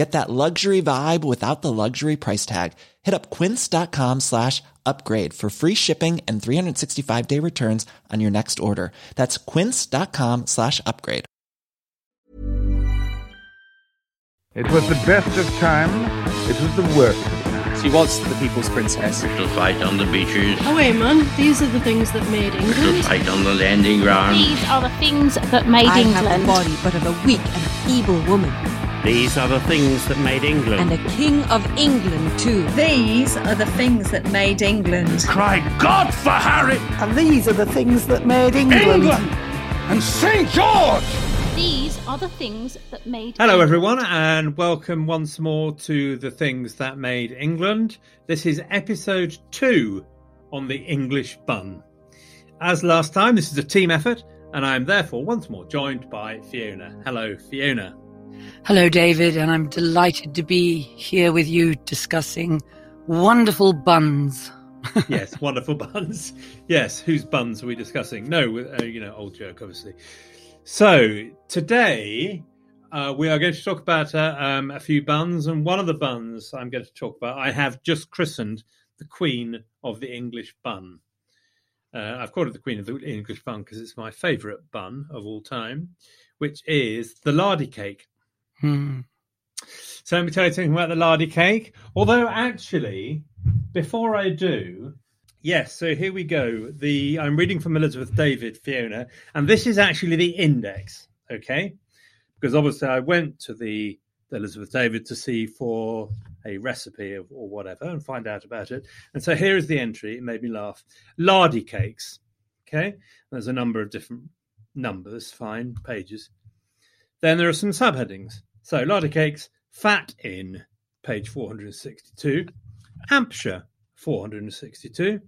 Get that luxury vibe without the luxury price tag. Hit up quince.com slash upgrade for free shipping and 365 day returns on your next order. That's quince.com slash upgrade. It was the best of times. It was the worst of times. She was the people's princess. To fight on the beaches, Oh wait, man, these are the things that made England. to England. fight on the landing ground. These are the things that made I have the body but of a weak and feeble woman, These are the things that made England. and a king of England too. These are the things that made England. Cry God for Harry! And these are the things that made England. England! And St. George! These are the things that made. Hello, England. everyone, and welcome once more to the things that made England. This is episode two on the English bun. As last time, this is a team effort, and I am therefore once more joined by Fiona. Hello, Fiona. Hello, David, and I'm delighted to be here with you discussing wonderful buns. yes, wonderful buns. Yes, whose buns are we discussing? No, uh, you know, old joke, obviously. So today uh, we are going to talk about uh, um, a few buns, and one of the buns I'm going to talk about, I have just christened the Queen of the English bun. Uh, I've called it the Queen of the English bun because it's my favourite bun of all time, which is the lardy cake. Hmm. So let me tell you something about the lardy cake. Although actually, before I do, yes. So here we go. The I'm reading from Elizabeth David Fiona, and this is actually the index. Okay, because obviously I went to the Elizabeth David to see for a recipe of, or whatever and find out about it. And so here is the entry. It made me laugh. Lardy cakes. Okay, there's a number of different numbers. Fine pages. Then there are some subheadings. So lardy cakes, fat in, page 462. Hampshire, 462.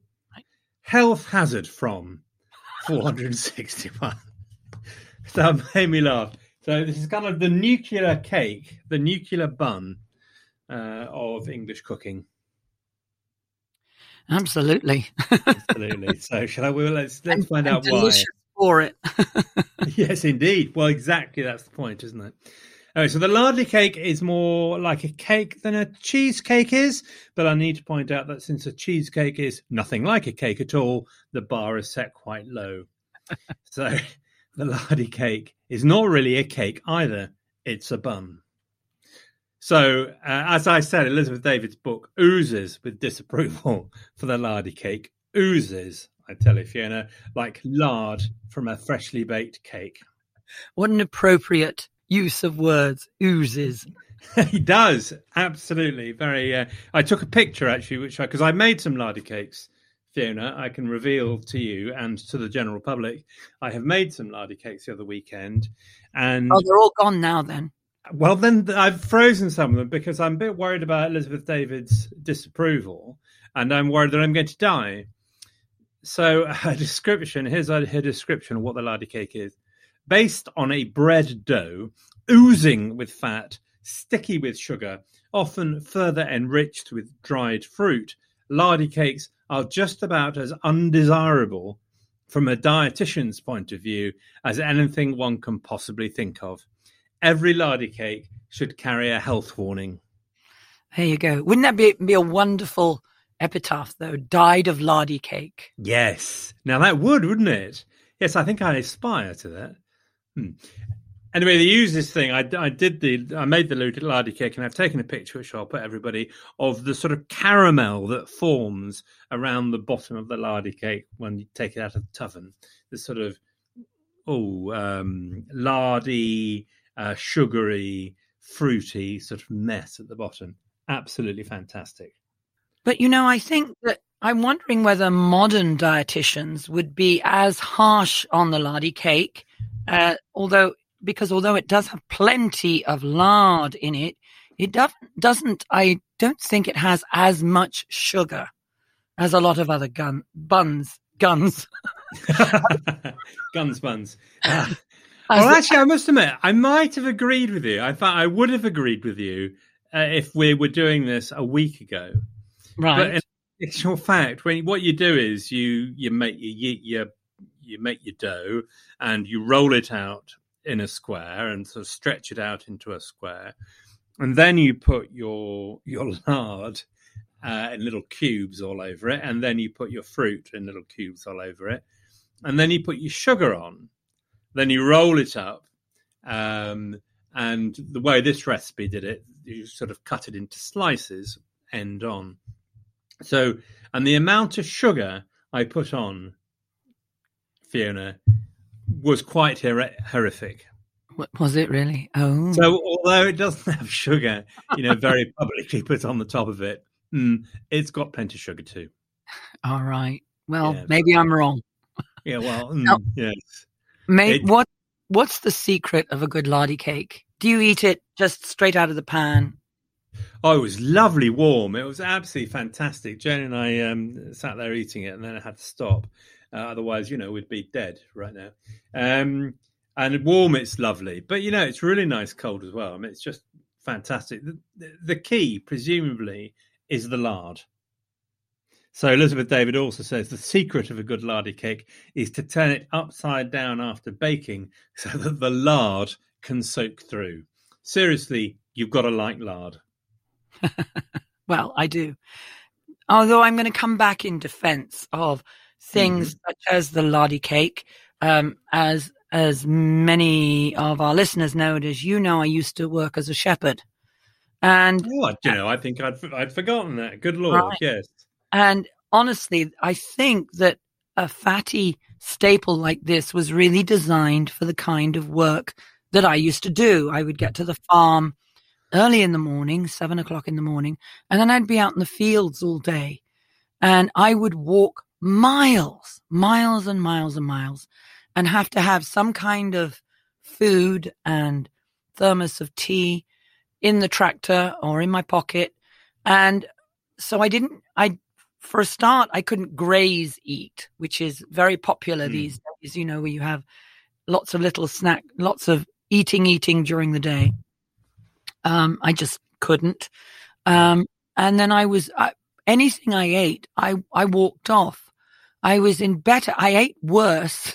Health hazard from, 461. that made me laugh. So this is kind of the nuclear cake, the nuclear bun uh, of English cooking. Absolutely. Absolutely. so shall I? Well, let's let's And- find and out why. for it. yes, indeed. Well, exactly. That's the point, isn't it? Okay, so the lardy cake is more like a cake than a cheesecake is, but I need to point out that since a cheesecake is nothing like a cake at all, the bar is set quite low. so the lardy cake is not really a cake either; it's a bun. So, uh, as I said, Elizabeth David's book oozes with disapproval for the lardy cake. Oozes, I tell you, Fiona, like lard from a freshly baked cake. What an appropriate use of words. Oozes. he does absolutely very. Uh, I took a picture actually, which I because I made some lardy cakes. Fiona, I can reveal to you and to the general public, I have made some lardy cakes the other weekend, and Oh, they're all gone now then. well, then I've frozen some of them because I'm a bit worried about Elizabeth David's disapproval, and I'm worried that I'm going to die. So, her description here's her her description of what the lardy cake is based on a bread dough, oozing with fat, sticky with sugar, often further enriched with dried fruit. Lardy cakes are just about as undesirable from a dietitian's point of view as anything one can possibly think of. Every lardy cake should carry a health warning. There you go. Wouldn't that be, be a wonderful epitaph, though? Died of lardy cake. Yes. Now that would, wouldn't it? Yes, I think I aspire to that. Hmm. Anyway, they use this thing. I, I did the, I made the lardy cake, and I've taken a picture, which I'll put everybody of the sort of caramel that forms around the bottom of the lardy cake when you take it out of the oven. This sort of oh, um, lardy, uh, sugary, fruity sort of mess at the bottom. Absolutely fantastic. But you know, I think that I'm wondering whether modern dietitians would be as harsh on the lardy cake, uh, although because although it does have plenty of lard in it, it doesn't, doesn't, I don't think it has as much sugar as a lot of other gun, buns, guns. guns, buns. Well, actually, I must admit, I might have agreed with you. I thought I would have agreed with you uh, if we were doing this a week ago. Right. But in actual fact, when what you do is you you make you you you make your dough and you roll it out in a square and sort of stretch it out into a square, and then you put your your lard uh, in little cubes all over it, and then you put your fruit in little cubes all over it, and then you put your sugar on, then you roll it up, um, and the way this recipe did it, you sort of cut it into slices, end on. So, and the amount of sugar I put on, Fiona, was quite her- horrific. Was it really? Oh, so although it doesn't have sugar, you know, very publicly put on the top of it, mm, it's got plenty of sugar too. All right. Well, yeah, maybe I'm wrong. Yeah. Well, mm, no. yes. Mate, it, what what's the secret of a good lardy cake? Do you eat it just straight out of the pan? Oh, it was lovely warm. It was absolutely fantastic. Jen and I um, sat there eating it, and then I had to stop. Uh, otherwise, you know, we'd be dead right now. Um, and warm, it's lovely, but you know, it's really nice cold as well. I mean, it's just fantastic. The, the key, presumably, is the lard. So Elizabeth David also says the secret of a good lardy cake is to turn it upside down after baking so that the lard can soak through. Seriously, you've got to like lard. well, I do. Although I'm going to come back in defense of things mm-hmm. such as the lardy cake, um, as as many of our listeners know, and as you know, I used to work as a shepherd. And oh, you know, I think I'd I'd forgotten that. Good lord, right. yes. And honestly, I think that a fatty staple like this was really designed for the kind of work that I used to do. I would get to the farm early in the morning, seven o'clock in the morning, and then I'd be out in the fields all day. And I would walk miles, miles and miles and miles, and have to have some kind of food and thermos of tea in the tractor or in my pocket. And so I didn't, I, for a start, I couldn't graze eat, which is very popular mm. these days, you know, where you have lots of little snack, lots of eating, eating during the day. Um, I just couldn't. Um, and then I was, I, anything I ate, I, I walked off. I was in better, I ate worse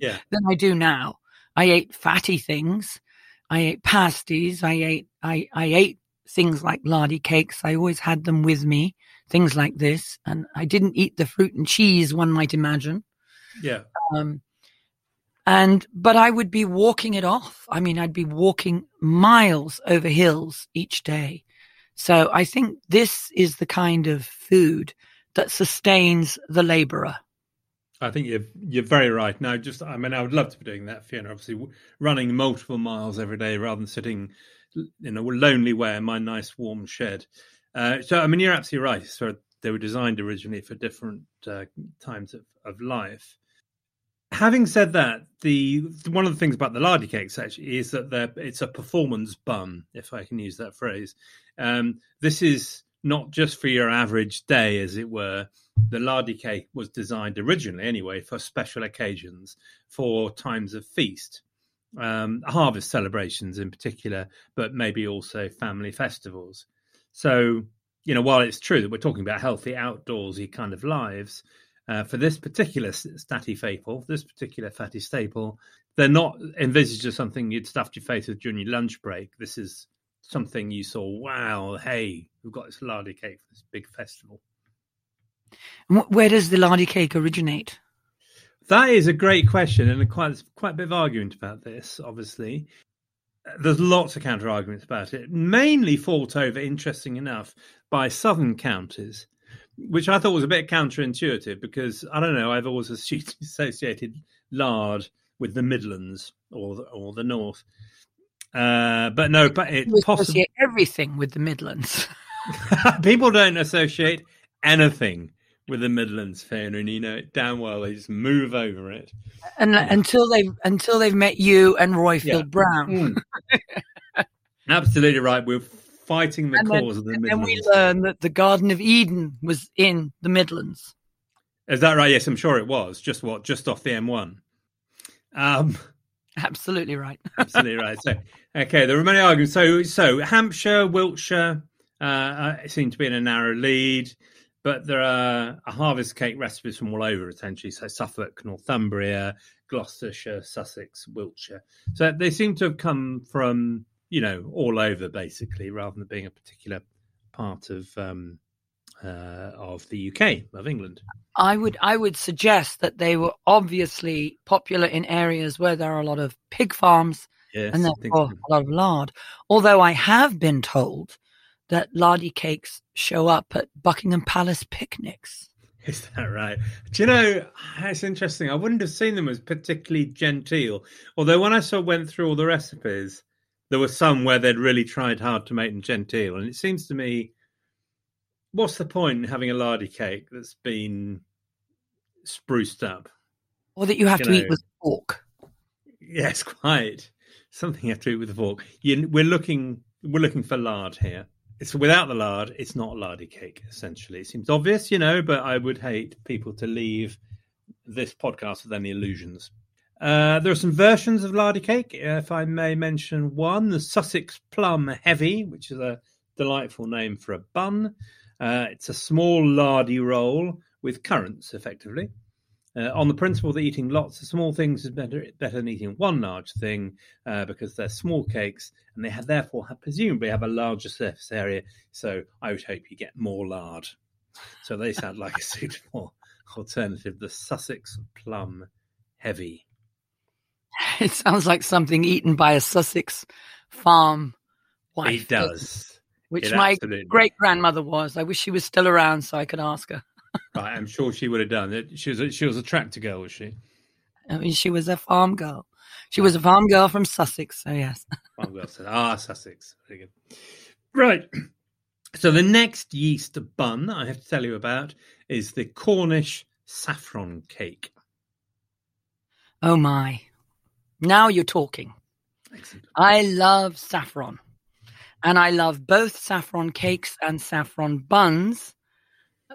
yeah. than I do now. I ate fatty things. I ate pasties. I ate, I, I ate things like lardy cakes. I always had them with me, things like this. And I didn't eat the fruit and cheese, one might imagine. Yeah. Um, and, but I would be walking it off. I mean, I'd be walking miles over hills each day. So I think this is the kind of food that sustains the laborer. I think you're you're very right. Now, just I mean, I would love to be doing that, Fiona. Obviously, running multiple miles every day rather than sitting in a lonely way in my nice warm shed. Uh, so, I mean, you're absolutely right. So they were designed originally for different uh, times of, of life. Having said that, the one of the things about the lardy cakes actually is that they're, it's a performance bun, if I can use that phrase. Um, this is not just for your average day, as it were the lardy cake was designed originally, anyway, for special occasions, for times of feast, um, harvest celebrations in particular, but maybe also family festivals. So, you know, while it's true that we're talking about healthy, outdoorsy kind of lives, uh, for this particular statty staple, this particular fatty staple, they're not envisaged as something you'd stuff your face with during your lunch break. This is something you saw. Wow, hey, we've got this lardy cake for this big festival. Where does the lardy cake originate? That is a great question, and quite quite a bit of argument about this. Obviously, there's lots of counter arguments about it. Mainly fought over, interesting enough, by southern counties, which I thought was a bit counterintuitive because I don't know. I've always associated lard with the Midlands or the, or the North. Uh, but no, but it possibly everything with the Midlands. People don't associate anything with the Midlands fan, and you know it damn well. They just move over it, and yeah. until they've until they've met you and Roifield yeah. Brown. Mm. Absolutely right. We're fighting the and cause then, of the and Midlands. And then we learn that the Garden of Eden was in the Midlands. Is that right? Yes, I'm sure it was. Just what? Just off the M1. Um, absolutely right. absolutely right. So, okay, there are many arguments. So, so Hampshire, Wiltshire uh, uh seem to be in a narrow lead but there are harvest cake recipes from all over essentially so suffolk northumbria gloucestershire sussex wiltshire so they seem to have come from you know all over basically rather than being a particular part of um uh, of the uk of england i would i would suggest that they were obviously popular in areas where there are a lot of pig farms yes, and therefore so. a lot of lard although i have been told that lardy cakes show up at Buckingham Palace picnics. Is that right? Do you know, it's interesting. I wouldn't have seen them as particularly genteel. Although when I saw went through all the recipes, there were some where they'd really tried hard to make them genteel. And it seems to me, what's the point in having a lardy cake that's been spruced up? Or that you have you to know? eat with a fork. Yes, quite. Something you have to eat with a fork. You, we're looking we're looking for lard here it's without the lard, it's not a lardy cake. Essentially, it seems obvious, you know, but I would hate people to leave this podcast with any illusions. Uh, there are some versions of lardy cake, if I may mention one: the Sussex Plum Heavy, which is a delightful name for a bun. Uh, it's a small lardy roll with currants, effectively uh, on the principle that eating lots of small things is better, better than eating one large thing uh, because they're small cakes and they have, therefore have, presumably have a larger surface area. So I would hope you get more lard. So they sound like a suitable alternative. The Sussex Plum Heavy. It sounds like something eaten by a Sussex farm wife. It does. Which it my great grandmother was. I wish she was still around so I could ask her right, I'm sure she would have done it. She was a, she was a tractor girl, was she? I mean, she was a farm girl. She was a farm girl from Sussex, so yes. farm girl, said, ah, Sussex, very good. Right. So the next yeast bun I have to tell you about is the Cornish saffron cake. Oh my! Now you're talking. Excellent. I love saffron, and I love both saffron cakes and saffron buns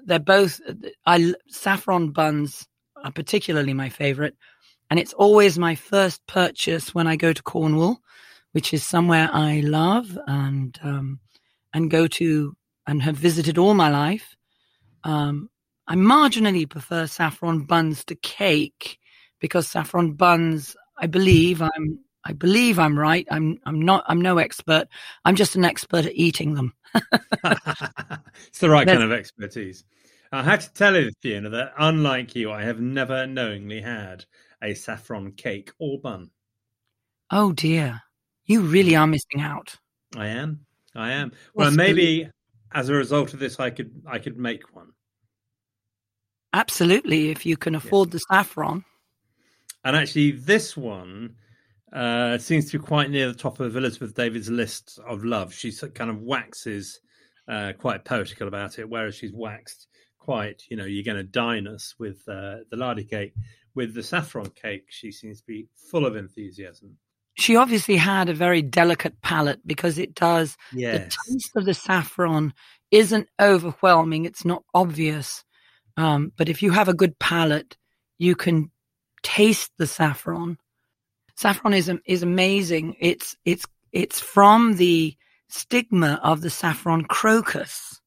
they're both I saffron buns are particularly my favorite, and it's always my first purchase when I go to Cornwall, which is somewhere I love and um, and go to and have visited all my life. Um, I marginally prefer saffron buns to cake because saffron buns, I believe, I'm I believe I'm right. I'm I'm not I'm no expert. I'm just an expert at eating them. it's the right kind of expertise. I had to tell you, Fiona, that unlike you, I have never knowingly had a saffron cake or bun. Oh dear, you really are missing out. I am. I am. Well, maybe as a result of this, I could I could make one. Absolutely, if you can afford the saffron. And actually, this one uh, seems to be quite near the top of Elizabeth David's list of love. She kind of waxes uh, quite poetical about it, whereas she's waxed quite, you know, you're going to dine us with uh, the lardy cake. With the saffron cake, she seems to be full of enthusiasm. She obviously had a very delicate palate because it does. Yes. The taste of the saffron isn't overwhelming. It's not obvious. Um, but if you have a good palate, you can taste the saffron saffron is is amazing. It's it's it's from the stigma of the saffron crocus.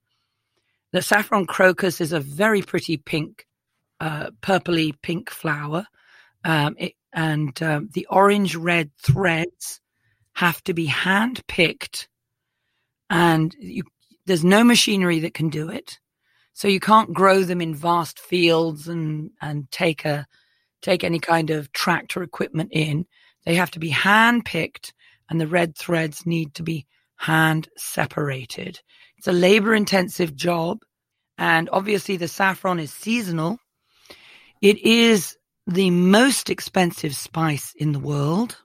The saffron crocus is a very pretty pink uh, purpley pink flower, um, it, and um, the orange red threads have to be hand picked, and you, there's no machinery that can do it. So you can't grow them in vast fields and and take a take any kind of tractor equipment in. They have to be hand picked, and the red threads need to be hand separated. It's a labor intensive job. And obviously, the saffron is seasonal. It is the most expensive spice in the world.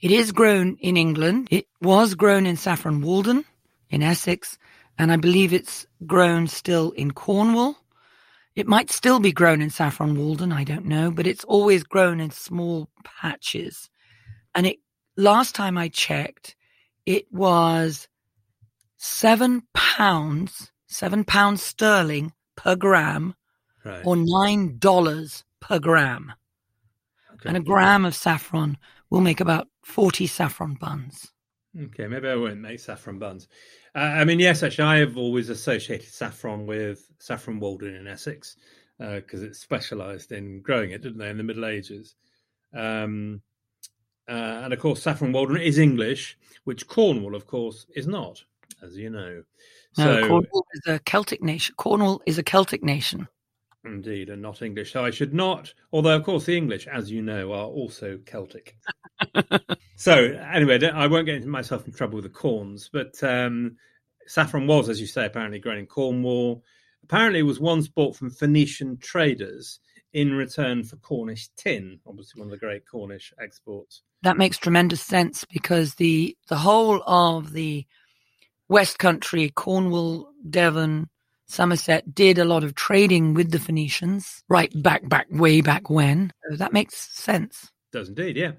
It is grown in England. It was grown in Saffron Walden in Essex, and I believe it's grown still in Cornwall. It might still be grown in Saffron Walden, I don't know, but it's always grown in small patches. And it last time I checked, it was seven pounds, seven pounds sterling per gram, right. or nine dollars per gram. Okay. And a gram of saffron will make about 40 saffron buns. Okay, maybe I won't make saffron buns. I mean, yes, actually, I have always associated saffron with Saffron Walden in Essex because uh, it specialised in growing it, didn't they, in the Middle Ages? Um, uh, and of course, Saffron Walden is English, which Cornwall, of course, is not, as you know. No, so, Cornwall is a Celtic nation. Cornwall is a Celtic nation. Indeed, and not English. So I should not, although, of course, the English, as you know, are also Celtic. so, anyway, I won't get into myself in trouble with the corns, but um, saffron was, as you say, apparently grown in Cornwall. Apparently, it was once bought from Phoenician traders in return for Cornish tin, obviously one of the great Cornish exports. That makes tremendous sense because the the whole of the West Country, Cornwall, Devon, Somerset did a lot of trading with the Phoenicians right back back way back when. So that makes sense. Does indeed, yeah.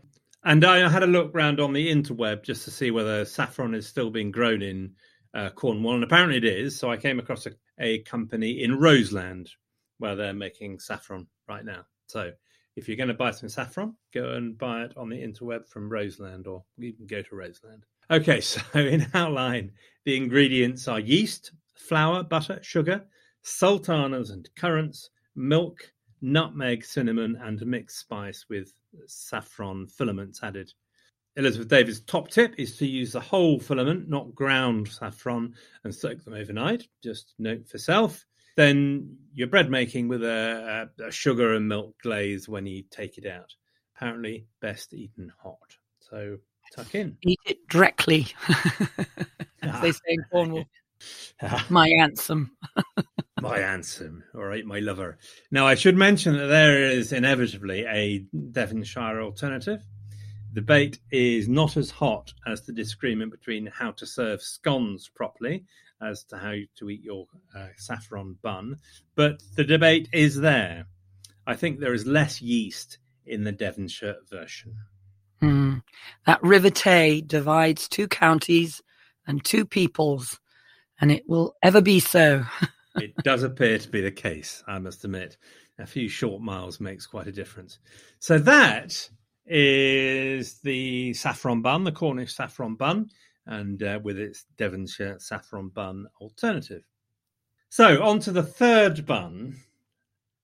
And I had a look round on the interweb just to see whether saffron is still being grown in uh, Cornwall, and apparently it is. So I came across a, a company in Roseland where they're making saffron right now. So if you're going to buy some saffron, go and buy it on the interweb from Roseland or you can go to Roseland. Okay, so in outline, the ingredients are yeast, flour, butter, sugar, sultanas and currants, milk, nutmeg, cinnamon, and mixed spice with saffron filaments added. Elizabeth David's top tip is to use the whole filament, not ground saffron, and soak them overnight. Just note for self then your bread making with a, a, a, sugar and milk glaze when you take it out. Apparently, best eaten hot. So tuck in. Eat it directly, as ah. they say in Cornwall. my ansem. my ansem. All right, my lover. Now, I should mention that there is inevitably a Devonshire alternative. The debate is not as hot as the disagreement between how to serve scones properly as to how to eat your uh, saffron bun, but the debate is there. I think there is less yeast in the Devonshire version. Mm. That River Tamar divides two counties and two peoples, and it will ever be so. it does appear to be the case, I must admit. A few short miles makes quite a difference. So that is the saffron bun, the Cornish saffron bun and uh, with its Devonshire saffron bun alternative. So, on to the third bun.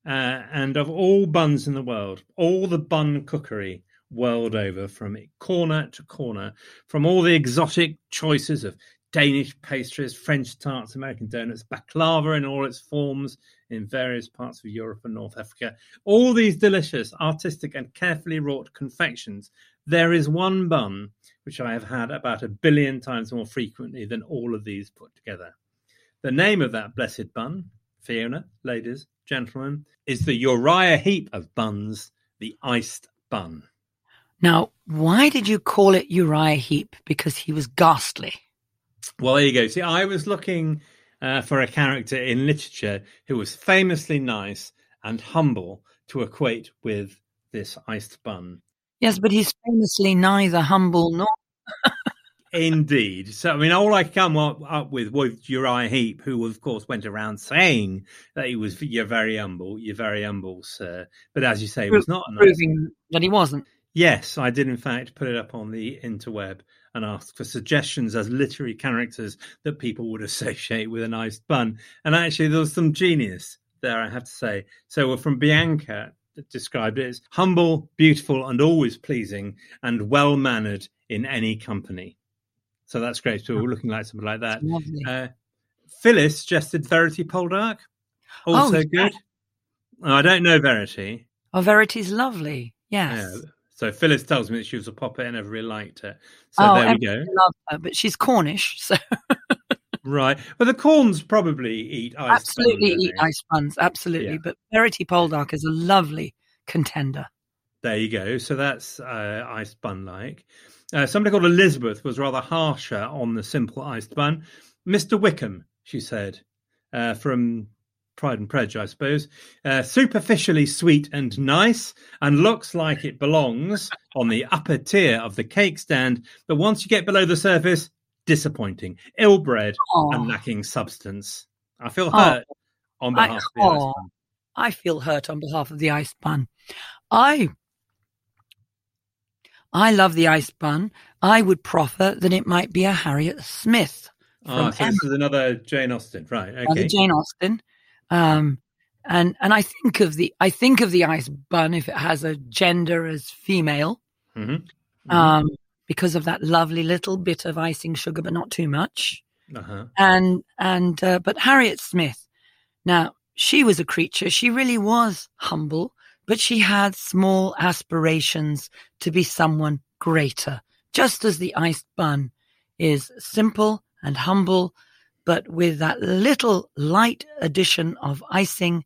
Uh, and of all buns in the world, all the bun cookery world over, from corner to corner, from all the exotic choices of Danish pastries, French tarts, American donuts, baklava in all its forms in various parts of Europe and North Africa, all these delicious, artistic, and carefully wrought confections, there is one bun which I have had about a billion times more frequently than all of these put together. The name of that blessed bun, Fiona, ladies, gentlemen, is the Uriah Heep of buns, the iced bun. Now, why did you call it Uriah Heep? Because he was ghastly. Well, there you go. See, I was looking uh, for a character in literature who was famously nice and humble to equate with this iced bun. Yes, but he's famously neither humble nor. Indeed. So, I mean, all I come up, up with was Uriah Heep, who, of course, went around saying that he was, you're very humble, you're very humble, sir. But as you say, it was not. Proving that he wasn't. Yes, I did, in fact, put it up on the interweb and ask for suggestions as literary characters that people would associate with an iced bun. And actually, there was some genius there, I have to say. So we're from Bianca that described it as humble, beautiful, and always pleasing, and well mannered in any company. So that's great. So we're looking like something like that. Uh, Phyllis suggested Verity Poldark. Also Oh, good. yeah. Oh, I don't know Verity. Oh, Verity's lovely. Yes. Yeah. So Phyllis tells me that she was a popper and never really liked her. So oh, there we go. her, but she's Cornish, so Right. But the corns probably eat ice. absolutely buns, eat ice buns. Absolutely. Yeah. But Verity Poldark is a lovely contender. There you go. So that's uh, iced bun like. Uh, somebody called Elizabeth was rather harsher on the simple iced bun. Mr. Wickham, she said, uh, from Pride and Prejudice, I suppose. Uh, superficially sweet and nice, and looks like it belongs on the upper tier of the cake stand. But once you get below the surface, disappointing, ill bred, and lacking substance. I feel hurt on I, behalf of the oh, bun. I feel hurt on behalf of the ice bun. I I love the ice bun. I would proffer that it might be a Harriet Smith Ah, so Emma, this is another Jane Austen, right? another Jane Austen. Um, and and I think of the I think of the ice bun if it has a gender as female, Mhm. um, because of that lovely little bit of icing sugar, but not too much. Uh-huh. and and uh, but Harriet Smith, now she was a creature. She really was humble, but she had small aspirations to be someone greater. Just as the iced bun is simple and humble, but with that little light addition of icing,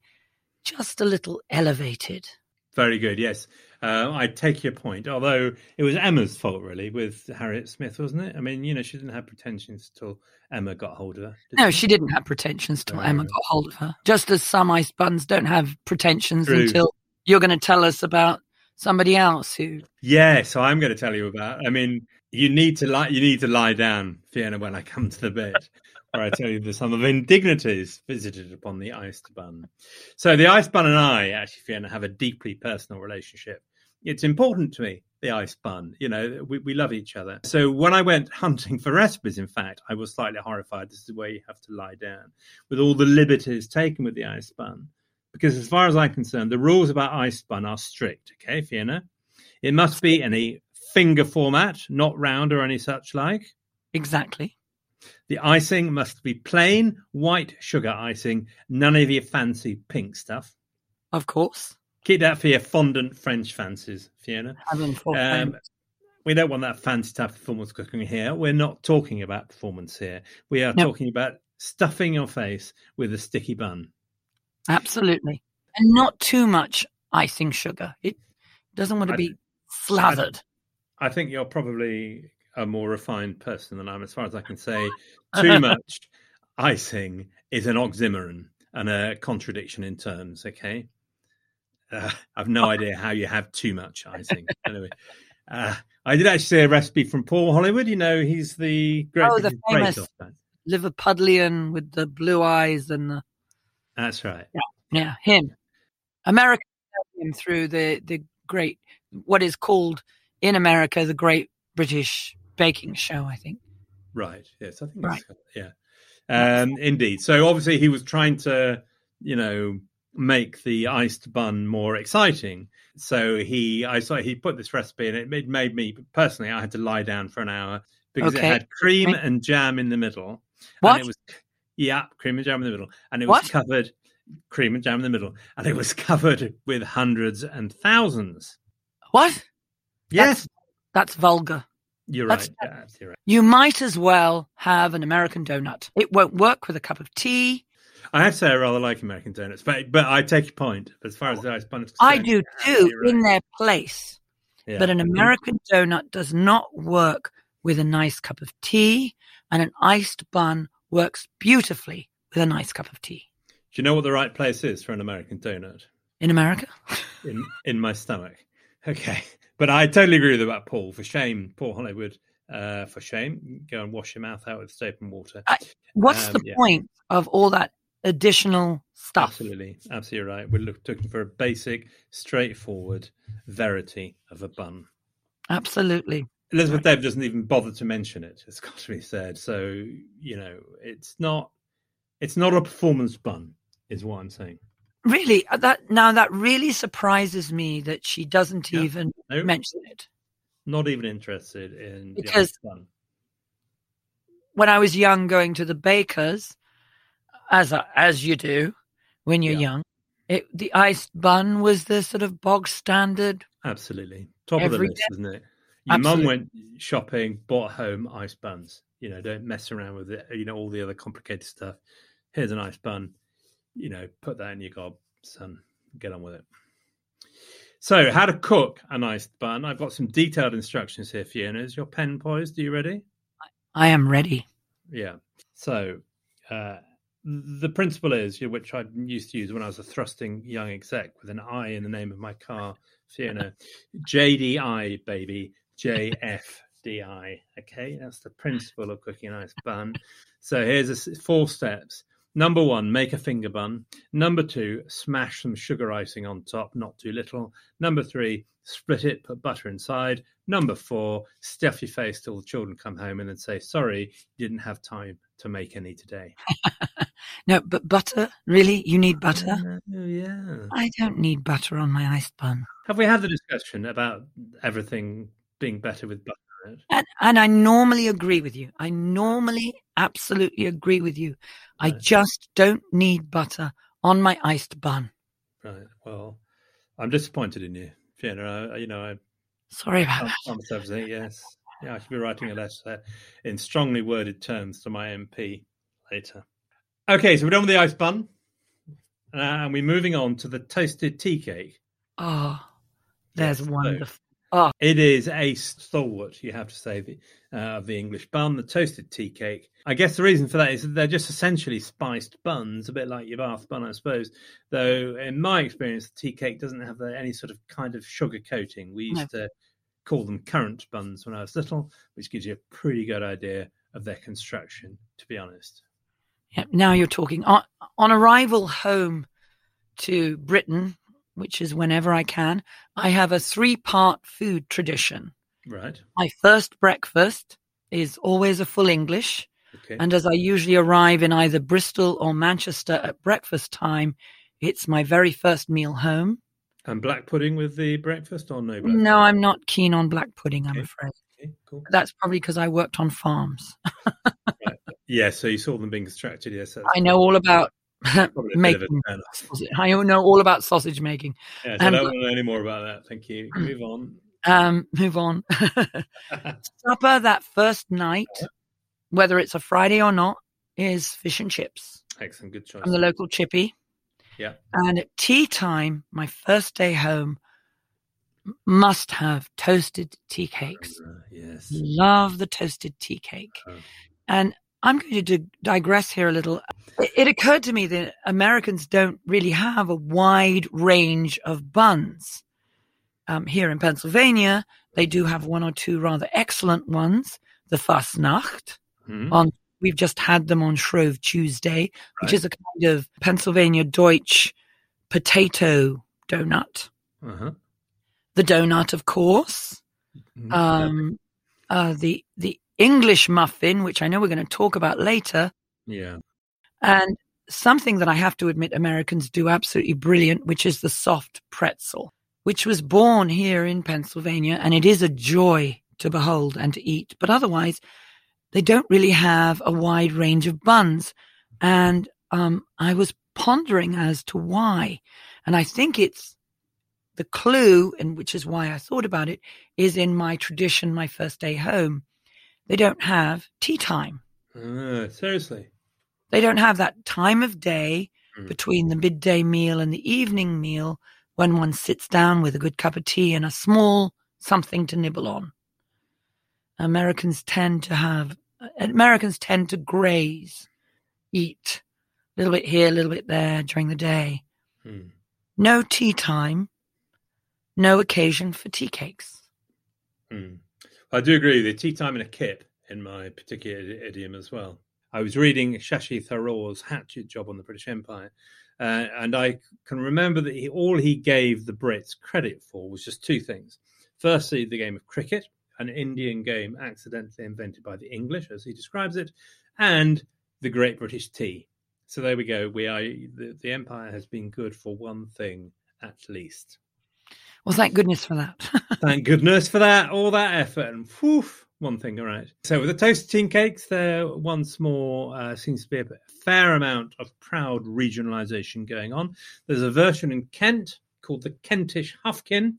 just a little elevated. Very good. Yes, uh, I take your point. Although it was Emma's fault, really, with Harriet Smith, wasn't it? I mean, you know, she didn't have pretensions until Emma got hold of her. No, she didn't have pretensions till No. Emma got hold of her. Just as some ice buns don't have pretensions True. until you're going to tell us about somebody else who. Yeah, so I'm going to tell you about. I mean, you need to lie. You need to lie down, Fiona, when I come to the bed, where I tell you the sum of indignities visited upon the bun. So the bun and I, actually, Fiona, have a deeply personal relationship. It's important to me. The ice bun, you know, we, we love each other. So when I went hunting for recipes, in fact, I was slightly horrified. This is where you have to lie down with all the liberties taken with the ice bun. Because as far as I'm concerned, the rules about ice bun are strict. Okay, Fiona, it must be any finger format, not round or any such like. Exactly. The icing must be plain white sugar icing, none of your fancy pink stuff. Of course. Keep that for your fondant French fancies, Fiona. Um, we don't want that fancy type of performance cooking here. We're not talking about performance here. We are No. talking about stuffing your face with a sticky bun. Absolutely. And not too much icing sugar. It doesn't want to I- be slathered. I think you're probably a more refined person than I'm, as far as I can say. Too much icing is an oxymoron and a contradiction in terms. Okay, uh, I've no idea how you have too much icing. anyway, uh, I did actually see a recipe from Paul Hollywood. You know, he's the great. oh, the famous. Liverpudlian with the blue eyes and the. That's right. Yeah, yeah him. America him through the, the great, what is called in America, the Great British Baking Show, I think. Right. Yes, I think. Right. That's, yeah. Um, indeed. So obviously he was trying to, you know, make the iced bun more exciting. So he, I saw he put this recipe, and it, it made me personally. I had to lie down for an hour because Okay. it had cream Okay. and jam in the middle. What? And it was, yeah, cream and jam in the middle, and it What? was covered cream and jam in the middle, and it was covered with hundreds and thousands. What? Yes, That's vulgar. You're right. Yeah, you're right. You might as well have an American donut. It won't work with a cup of tea. I have to say I rather like American donuts, but but I take your point. As far as the ice bun is I do too, right. in their place. Yeah. But an American donut does not work with a nice cup of tea, and an iced bun works beautifully with a nice cup of tea. Do you know what the right place is for an American donut? In America? In in my stomach. Okay, but I totally agree with about Paul. For shame, Paul Hollywood. Uh, for shame, go and wash your mouth out with soap and water. What's Um, the yeah. point of all that additional stuff? Absolutely, absolutely right. We're looking for a basic, straightforward verity of a bun. Absolutely. Elizabeth David doesn't even bother to mention it. It's got to be said. So you know, it's not, it's not a performance bun, is what I'm saying. Really uh, that now that really surprises me that she doesn't Yeah. even Nope. mention it. Not even interested in Because-. When I was young, going to the bakers, as I- as you do when you're Yeah. young, it, the iced bun was the sort of bog standard. Absolutely. Top of the list, day. isn't it? Your mum went shopping, bought home ice buns. You know, don't mess around with it. You know, all the other complicated stuff. Here's an ice bun. You know, put that in your gob, son. Get on with it. So, how to cook a nice bun. I've got some detailed instructions here, Fiona. Is your pen poised? Are you ready? I am ready. Yeah. So uh, the principle is, which I used to use when I was a thrusting young exec with an I in the name of my car, Fiona, JDI, baby, JFDI. Okay, that's the principle of cooking a nice bun. So here's a four steps. Number one, make a finger bun. Number two, smash some sugar icing on top, not too little. Number three, split it, put butter inside. Number four, stuff your face till the children come home and then say, sorry, didn't have time to make any today. No, but butter, really? You need butter? Uh, oh, yeah. I don't need butter on my iced bun. Have we had the discussion about everything being better with butter? And, and I normally agree with you. I normally absolutely agree with you. I just don't need butter on my iced bun. Right. Well, I'm disappointed in you, Fiona. I, you know, I Sorry about can't that. find myself saying yes. Yeah, I should be writing a letter in strongly worded terms to my MP later. Okay, so we're done with the ice bun, uh, and we're moving on to the toasted tea cake. Oh, there's Yes, wonderful. Oh, It is a stalwart, you have to say, the, uh, of the English bun, the toasted tea cake. I guess the reason for that is that they're just essentially spiced buns, a bit like your Bath bun, I suppose. Though, in my experience, the tea cake doesn't have any sort of kind of sugar coating. We used to call them currant buns when I was little, which gives you a pretty good idea of their construction, to be honest. yeah, now you're talking. On, on arrival home to Britain, which is whenever I can, I have a three part food tradition. Right. My first breakfast is always a full English. Okay. And as I usually arrive in either Bristol or Manchester at breakfast time, it's my very first meal home. And black pudding with the breakfast or no? No, I'm not keen on black pudding, I'm afraid. Okay, cool. That's probably because I worked on farms. Yeah, so you saw them being constructed. Yes, I know all about probably a bit making. I know all about sausage making. Yes, I don't black- want to know any more about that. Thank you. Move on. Um, move on. Supper that first night, whether it's a Friday or not, is fish and chips Excellent, good choice. from the local chippy. Yeah. And at tea time, my first day home, must have toasted tea cakes. Uh, yes. Love the toasted tea cake. Oh. And I'm going to digress here a little. It, occurred to me that Americans don't really have a wide range of buns. Um, here in Pennsylvania, they do have one or two rather excellent ones. The Fastnacht. Hmm? On we've just had them on Shrove Tuesday, which is a kind of Pennsylvania Deutsch potato donut. Uh-huh. The donut, of course. Mhm. Um, uh, the the English muffin, which I know we're going to talk about later, yeah. And something that I have to admit Americans do absolutely brilliant, which is the soft pretzel, which was born here in Pennsylvania, and it is a joy to behold and to eat. But otherwise, they don't really have a wide range of buns, and um, I was pondering as to why, and I think it's the clue, and which is why I thought about it, is in my tradition, my first day home. They don't have tea time. Uh, seriously. They don't have that time of day Mm. between the midday meal and the evening meal when one sits down with a good cup of tea and a small something to nibble on. Americans tend to have, Americans tend to graze, eat a little bit here, a little bit there during the day. Hmm. No tea time, no occasion for tea cakes. Hmm. I do agree with you. Tea time and a kip in my particular idiom as well. I was reading Shashi Tharoor's Hatchet Job on the British Empire, uh, and I can remember that he, all he gave the Brits credit for was just two things. Firstly, the game of cricket, an Indian game accidentally invented by the English, as he describes it, and the Great British Tea. So there we go. We are the, the empire has been good for one thing at least. Well, thank goodness for that. thank goodness for that. All that effort and whew, one thing, all right. So with the toasted teen cakes, there once more uh, seems to be a fair amount of proud regionalisation going on. There's a version in Kent called the Kentish Huffkin.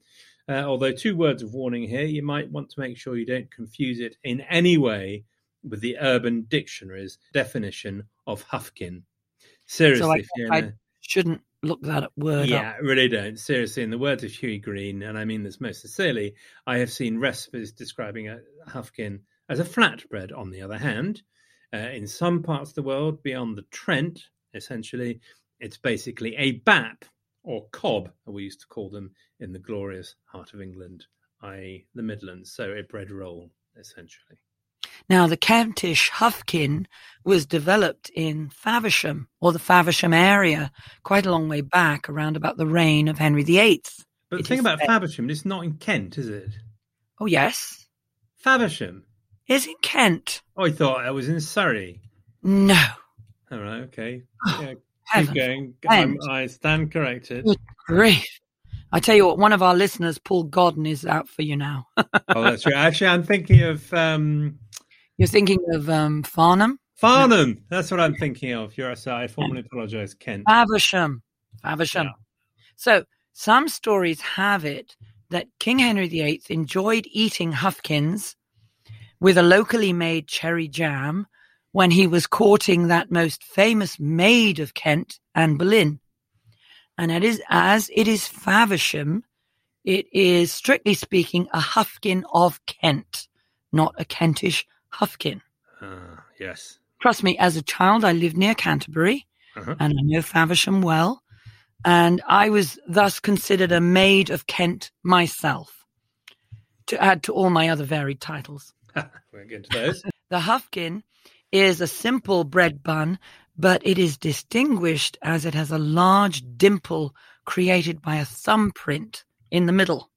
Uh, although two words of warning here, you might want to make sure you don't confuse it in any way with the Urban Dictionary's definition of Huffkin. Seriously, so I, I shouldn't look that word yeah, up. really don't. Seriously, in the words of Hughie Green, and I mean this most sincerely, I have seen recipes describing a Huffkin as a flatbread. On the other hand, uh, in some parts of the world beyond the Trent, essentially, it's basically a bap or cob, we used to call them in the glorious heart of England, i.e., the Midlands. So a bread roll, essentially. Now, the Kentish Huffkin was developed in Faversham or the Faversham area quite a long way back, around about the reign of Henry VIII. But the thing about. Faversham, it's not in Kent, is it? Oh, yes. Faversham? Is in Kent. Oh, I thought it was in Surrey. No. All right, okay. Yeah, keep going. I'm, I stand corrected. Good grief. I tell you what, one of our listeners, Paul Godden, is out for you now. oh, that's right. Actually, I'm thinking of. Um, You're thinking of um, Farnham? Farnham. No. That's what I'm thinking of. You're sorry. I formally apologise, Kent. Faversham. Faversham. Yeah. So, some stories have it that King Henry VIII enjoyed eating Huffkins with a locally made cherry jam when he was courting that most famous maid of Kent, Anne Boleyn and it is as it is Faversham, it is strictly speaking a Huffkin of Kent, not a Kentish Huffkin. Uh, yes. Trust me, as a child, I lived near Canterbury, uh-huh. and I know Faversham well, and I was thus considered a maid of Kent myself, to add to all my other varied titles. We're getting to those. the Huffkin is a simple bread bun but it is distinguished as it has a large dimple created by a thumbprint in the middle.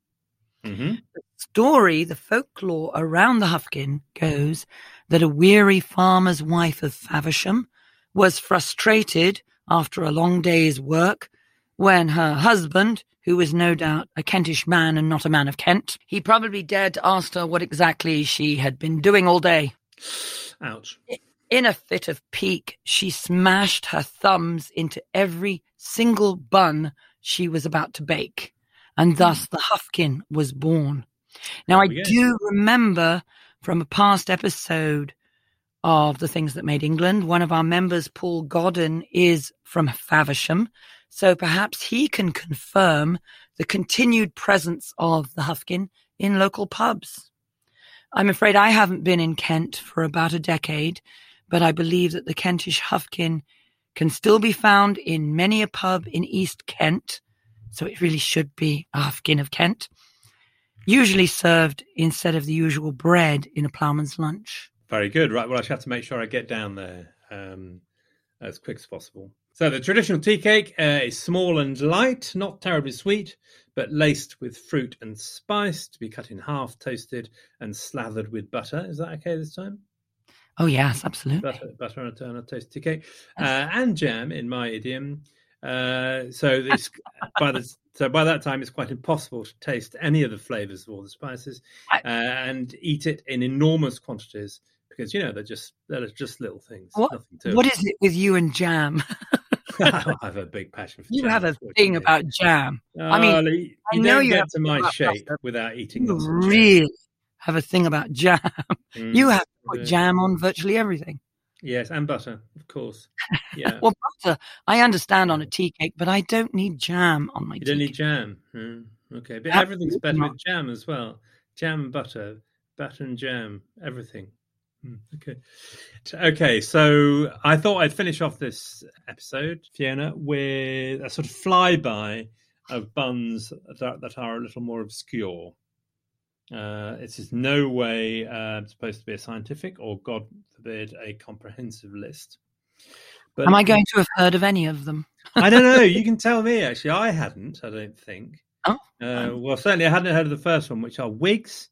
Mm-hmm. The story, the folklore around the Huffkin goes that a weary farmer's wife of Faversham was frustrated after a long day's work when her husband, who was no doubt a Kentish man and not a man of Kent, he probably dared to ask her what exactly she had been doing all day. Ouch. In a fit of pique, she smashed her thumbs into every single bun she was about to bake, and thus the Huffkin was born. Now, I do remember from a past episode of The Things That Made England, one of our members, Paul Godden, is from Faversham, so perhaps he can confirm the continued presence of the Huffkin in local pubs. I'm afraid I haven't been in Kent for about a decade, but I believe that the Kentish Huffkin can still be found in many a pub in East Kent, so it really should be a Huffkin of Kent, usually served instead of the usual bread in a ploughman's lunch. Very good. Right, well, I shall have to make sure I get down there um, as quick as possible. So the traditional tea cake uh, is small and light, not terribly sweet, but laced with fruit and spice to be cut in half, toasted, and slathered with butter. Is that okay this time? Oh yes, absolutely. Butter, butter on a, on a toasted tea cake uh, and jam, in my idiom. Uh, so this by the so by that time it's quite impossible to taste any of the flavors of all the spices uh, and eat it in enormous quantities because you know they're just they're just little things. What, what is it with you and jam? I have a big passion for you jam. have a thing about jam. I mean, you I know you get to my shape without eating. You really have a thing about jam. Mm, you have to put jam on virtually everything. Yes, and butter, of course. Yeah. well, butter, I understand on a tea cake, but I don't need jam on my You tea don't need cake. jam. Mm, okay, but Absolutely everything's better not. with jam as well. Jam butter, butter and jam, everything. Mm, Okay. Okay, so I thought I'd finish off this episode, Fiona, with a sort of flyby of buns that that are a little more obscure. Uh, it is no way uh, supposed to be a scientific or, God forbid, a comprehensive list. But Am I going to have heard of any of them? I don't know. You can tell me. Actually, I hadn't. I don't think. Oh, Uh, well, certainly I hadn't heard of the first one, which are wigs.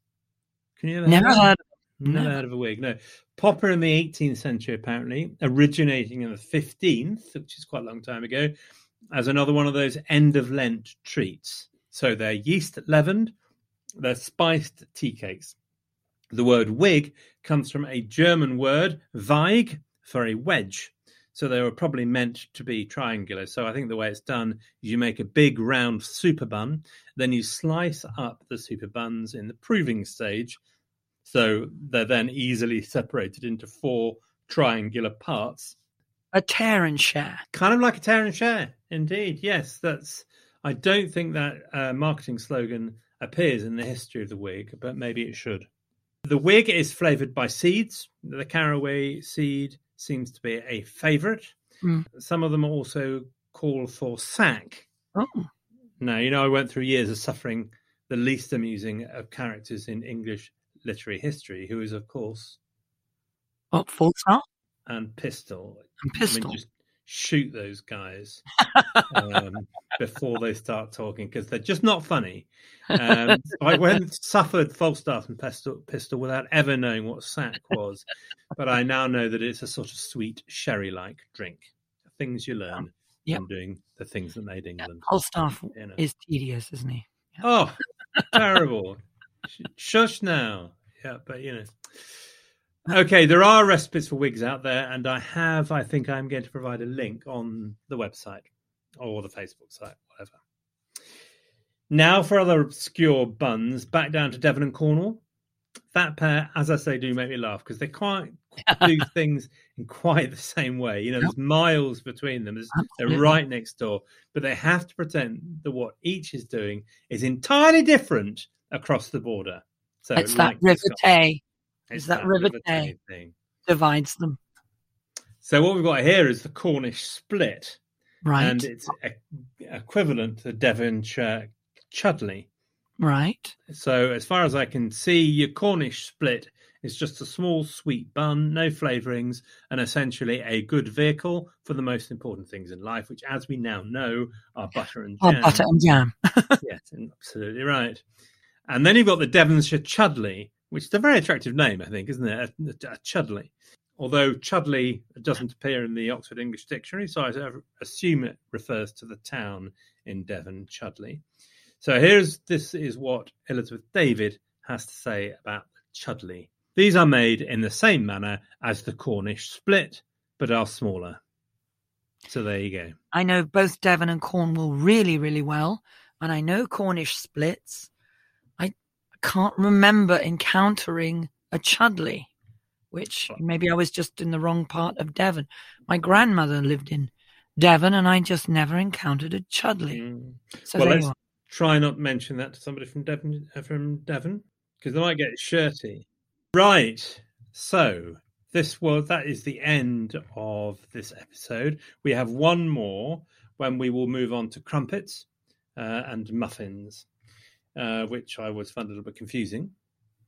Can you ever Never heard? heard. Never Never. heard of a wig. No. Popper in the 18th century, apparently, originating in the 15th, which is quite a long time ago, as another one of those end of Lent treats. So they're yeast leavened, they're spiced tea cakes. The word wig comes from a German word, Weig, for a wedge. So they were probably meant to be triangular. So I think the way it's done is you make a big round super bun, then you slice up the super buns in the proving stage. So they're then easily separated into four triangular parts. A tear and share. Kind of like a tear and share, indeed. Yes, that's. I don't think that uh, marketing slogan appears in the history of the wig, but maybe it should. The wig is flavored by seeds. The caraway seed seems to be a favorite. Mm. Some of them also call for sack. Oh, Now, you know, I went through years of suffering the least amusing of characters in English literary history, who is, of course, what stop? and Pistol. And I mean, pistol. just shoot those guys um, before they start talking because they're just not funny. Um, so I went suffered Falstaff and Pistol, Pistol without ever knowing what sack was, but I now know that it's a sort of sweet sherry-like drink. Things you learn Yep. from doing the things that made England. Falstaff you know. is tedious, isn't he? Oh, terrible. Sh- Shush now. Yeah, but you know. Okay, there are recipes for wigs out there, and I have, I think I'm going to provide a link on the website or the Facebook site, whatever. Now for other obscure buns, back down to Devon and Cornwall. That pair, as I say, do make me laugh because they can't do things in quite the same way. You know, there's miles between them. There's, they're right next door, but they have to pretend that what each is doing is entirely different across the border. So it's like that River It's that River Tay Tay. thing. divides them. So what we've got here is the Cornish split, Right. and it's e- equivalent to Devonshire chudleigh. right. So as far as I can see, your Cornish split is just a small sweet bun, no flavourings, and essentially a good vehicle for the most important things in life, which, as we now know, are butter and jam. Oh, butter and jam. yes, absolutely right. And then you've got the Devonshire Chudleigh, which is a very attractive name, I think, isn't it? A, a Chudleigh. Although Chudleigh doesn't appear in the Oxford English Dictionary, so I assume it refers to the town in Devon, Chudleigh. So here's this is what Elizabeth David has to say about Chudleigh. These are made in the same manner as the Cornish split, but are smaller. So there you go. I know both Devon and Cornwall really, really well, and I know Cornish splits. Can't remember encountering a Chudleigh, which maybe I was just in the wrong part of Devon. My grandmother lived in Devon, and I just never encountered a Chudleigh. So well, let's try not mention that to somebody from Devon, uh, from Devon, because they might get shirty. Right. So this was that is the end of this episode. We have one more when we will move on to crumpets uh, and muffins, uh, which I always found a little bit confusing.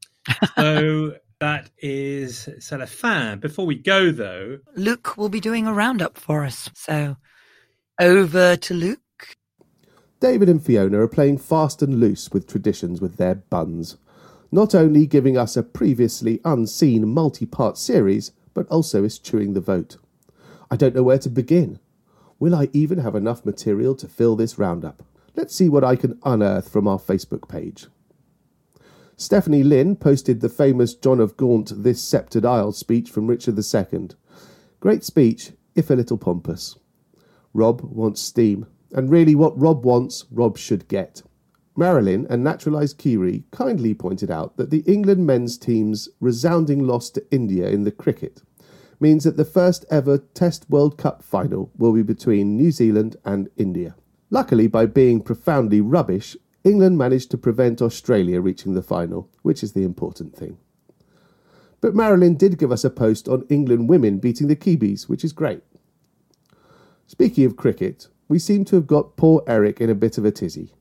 so that is cellophane. Before we go, though, Luke will be doing a roundup for us. So over to Luke. David and Fiona are playing fast and loose with traditions with their buns, not only giving us a previously unseen multi part series, but also eschewing the vote. I don't know where to begin. Will I even have enough material to fill this roundup? Let's see what I can unearth from our Facebook page. Stephanie Lynn posted the famous John of Gaunt This Sceptred Isle speech from Richard II. Great speech, if a little pompous. Rob wants steam, and really what Rob wants, Rob should get. Marilyn, a naturalised Kiwi, kindly pointed out that the England men's team's resounding loss to India in the cricket means that the first ever Test World Cup final will be between New Zealand and India. Luckily, by being profoundly rubbish, England managed to prevent Australia reaching the final, which is the important thing. But Marilyn did give us a post on England women beating the Kiwis, which is great. Speaking of cricket, we seem to have got poor Eric in a bit of a tizzy.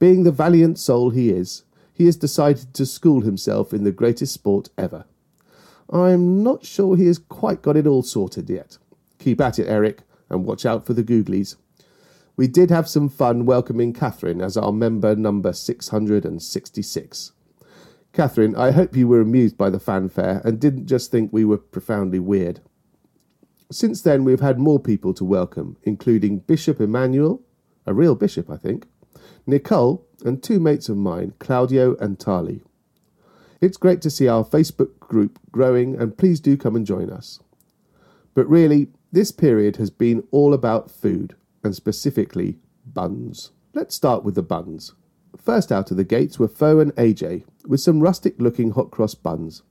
Being the valiant soul he is, he has decided to school himself in the greatest sport ever. I'm not sure he has quite got it all sorted yet. Keep at it, Eric, and watch out for the googlies. We did have some fun welcoming Catherine as our member number 666. Catherine, I hope you were amused by the fanfare and didn't just think we were profoundly weird. Since then, we've had more people to welcome, including Bishop Emmanuel, a real bishop, I think, Nicole, and two mates of mine, Claudio and Tali. It's great to see our Facebook group growing, and please do come and join us. But really, this period has been all about food, and specifically buns. Let's start with the buns. First out of the gates were Fo and AJ, with some rustic looking hot cross buns.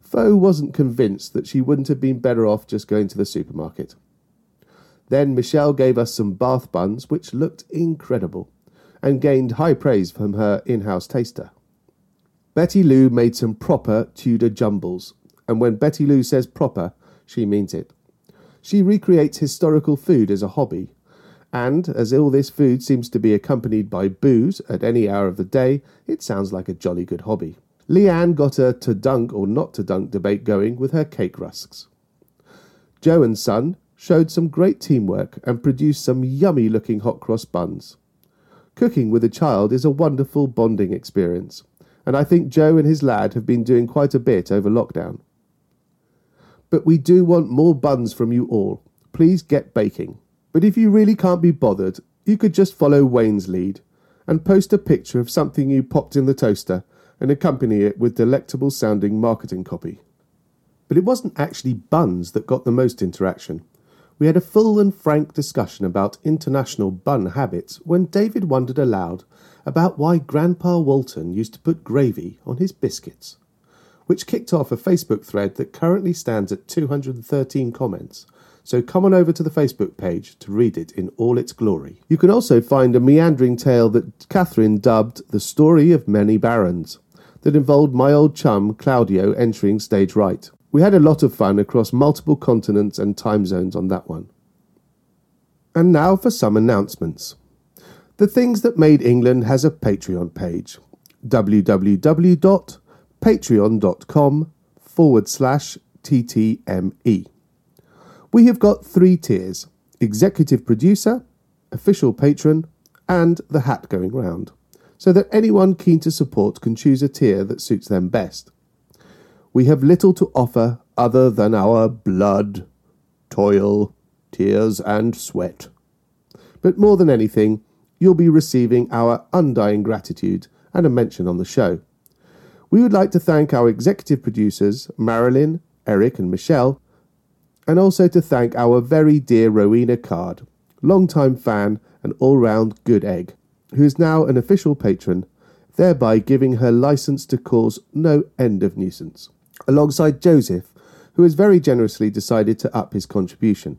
Fo wasn't convinced that she wouldn't have been better off just going to the supermarket. Then Michelle gave us some bath buns, which looked incredible, and gained high praise from her in house taster. Betty Lou made some proper Tudor jumbles, and when Betty Lou says proper, she means it. She recreates historical food as a hobby, and as all this food seems to be accompanied by booze at any hour of the day, it sounds like a jolly good hobby. Leanne got a to dunk or not to dunk debate going with her cake rusks. Joe and Son showed some great teamwork and produced some yummy looking hot cross buns. Cooking with a child is a wonderful bonding experience, and I think Joe and his lad have been doing quite a bit over lockdown. But we do want more buns from you all. Please get baking. But if you really can't be bothered, you could just follow Wayne's lead and post a picture of something you popped in the toaster and accompany it with delectable sounding marketing copy. But it wasn't actually buns that got the most interaction. We had a full and frank discussion about international bun habits when David wondered aloud about why Grandpa Walton used to put gravy on his biscuits, which kicked off a Facebook thread that currently stands at 213 comments so come on over to the Facebook page to read it in all its glory. You can also find a meandering tale that Catherine dubbed The Story of Many Barons, that involved my old chum Claudio entering stage right. We had a lot of fun across multiple continents and time zones on that one. And now for some announcements. The Things That Made England has a Patreon page www.patreon.com forward slash TTME. We have got three tiers executive producer, official patron, and the hat going round, so that anyone keen to support can choose a tier that suits them best. We have little to offer other than our blood, toil, tears, and sweat. But more than anything, you'll be receiving our undying gratitude and a mention on the show. We would like to thank our executive producers, Marilyn, Eric, and Michelle, and also to thank our very dear Rowena Card, long-time fan and all-round good egg, who is now an official patron, thereby giving her license to cause no end of nuisance, alongside Joseph, who has very generously decided to up his contribution.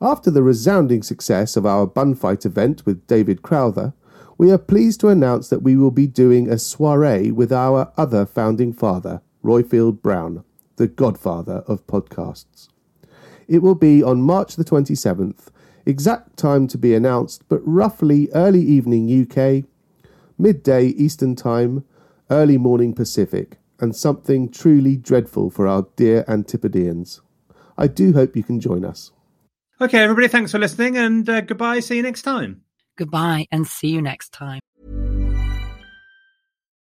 After the resounding success of our Bunfight event with David Crowther, we are pleased to announce that we will be doing a soiree with our other founding father, Roifield Brown, the godfather of podcasts. It will be on March the 27th, exact time to be announced, but roughly early evening UK, midday Eastern Time, early morning Pacific, and something truly dreadful for our dear Antipodeans. I do hope you can join us. Okay, everybody, thanks for listening, and uh, goodbye. See you next time. Goodbye, and see you next time.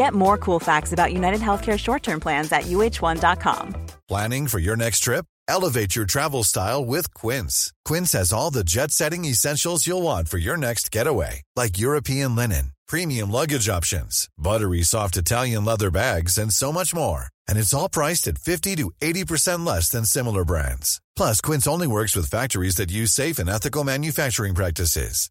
Get more cool facts about United Healthcare short term plans at uhone.com. Planning for your next trip? Elevate your travel style with Quince. Quince has all the jet setting essentials you'll want for your next getaway, like European linen, premium luggage options, buttery soft Italian leather bags, and so much more And it's all priced at 50 to 80% less than similar brands. Plus, Quince only works with factories that use safe and ethical manufacturing practices.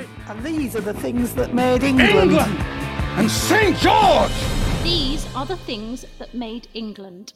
God! And these are the things that made England. England! And St. George! These are the things that made England.